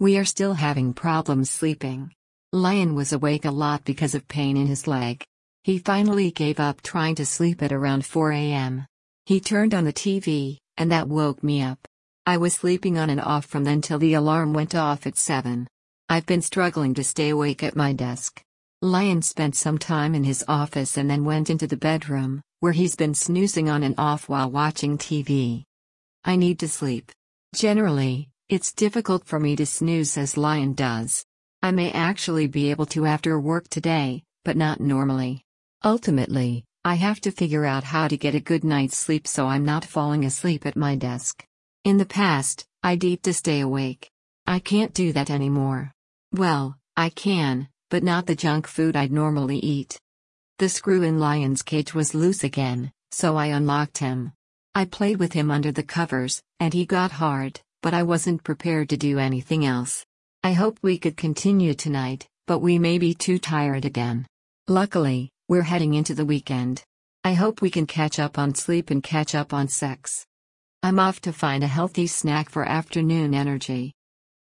We are still having problems sleeping. Lion was awake a lot because of pain in his leg. He finally gave up trying to sleep at around 4 a.m. He turned on the TV, and that woke me up. I was sleeping on and off from then till the alarm went off at 7. I've been struggling to stay awake at my desk. Lion spent some time in his office and then went into the bedroom, where he's been snoozing on and off while watching TV. I need to sleep. Generally, it's difficult for me to snooze as Lion does. I may actually be able to after work today, but not normally. Ultimately, I have to figure out how to get a good night's sleep so I'm not falling asleep at my desk. In the past, I'd eat to stay awake. I can't do that anymore. Well, I can, but not the junk food I'd normally eat. The screw in Lion's cage was loose again, so I unlocked him. I played with him under the covers, and he got hard, but I wasn't prepared to do anything else. I hope we could continue tonight, but we may be too tired again. Luckily, we're heading into the weekend. I hope we can catch up on sleep and catch up on sex. I'm off to find a healthy snack for afternoon energy.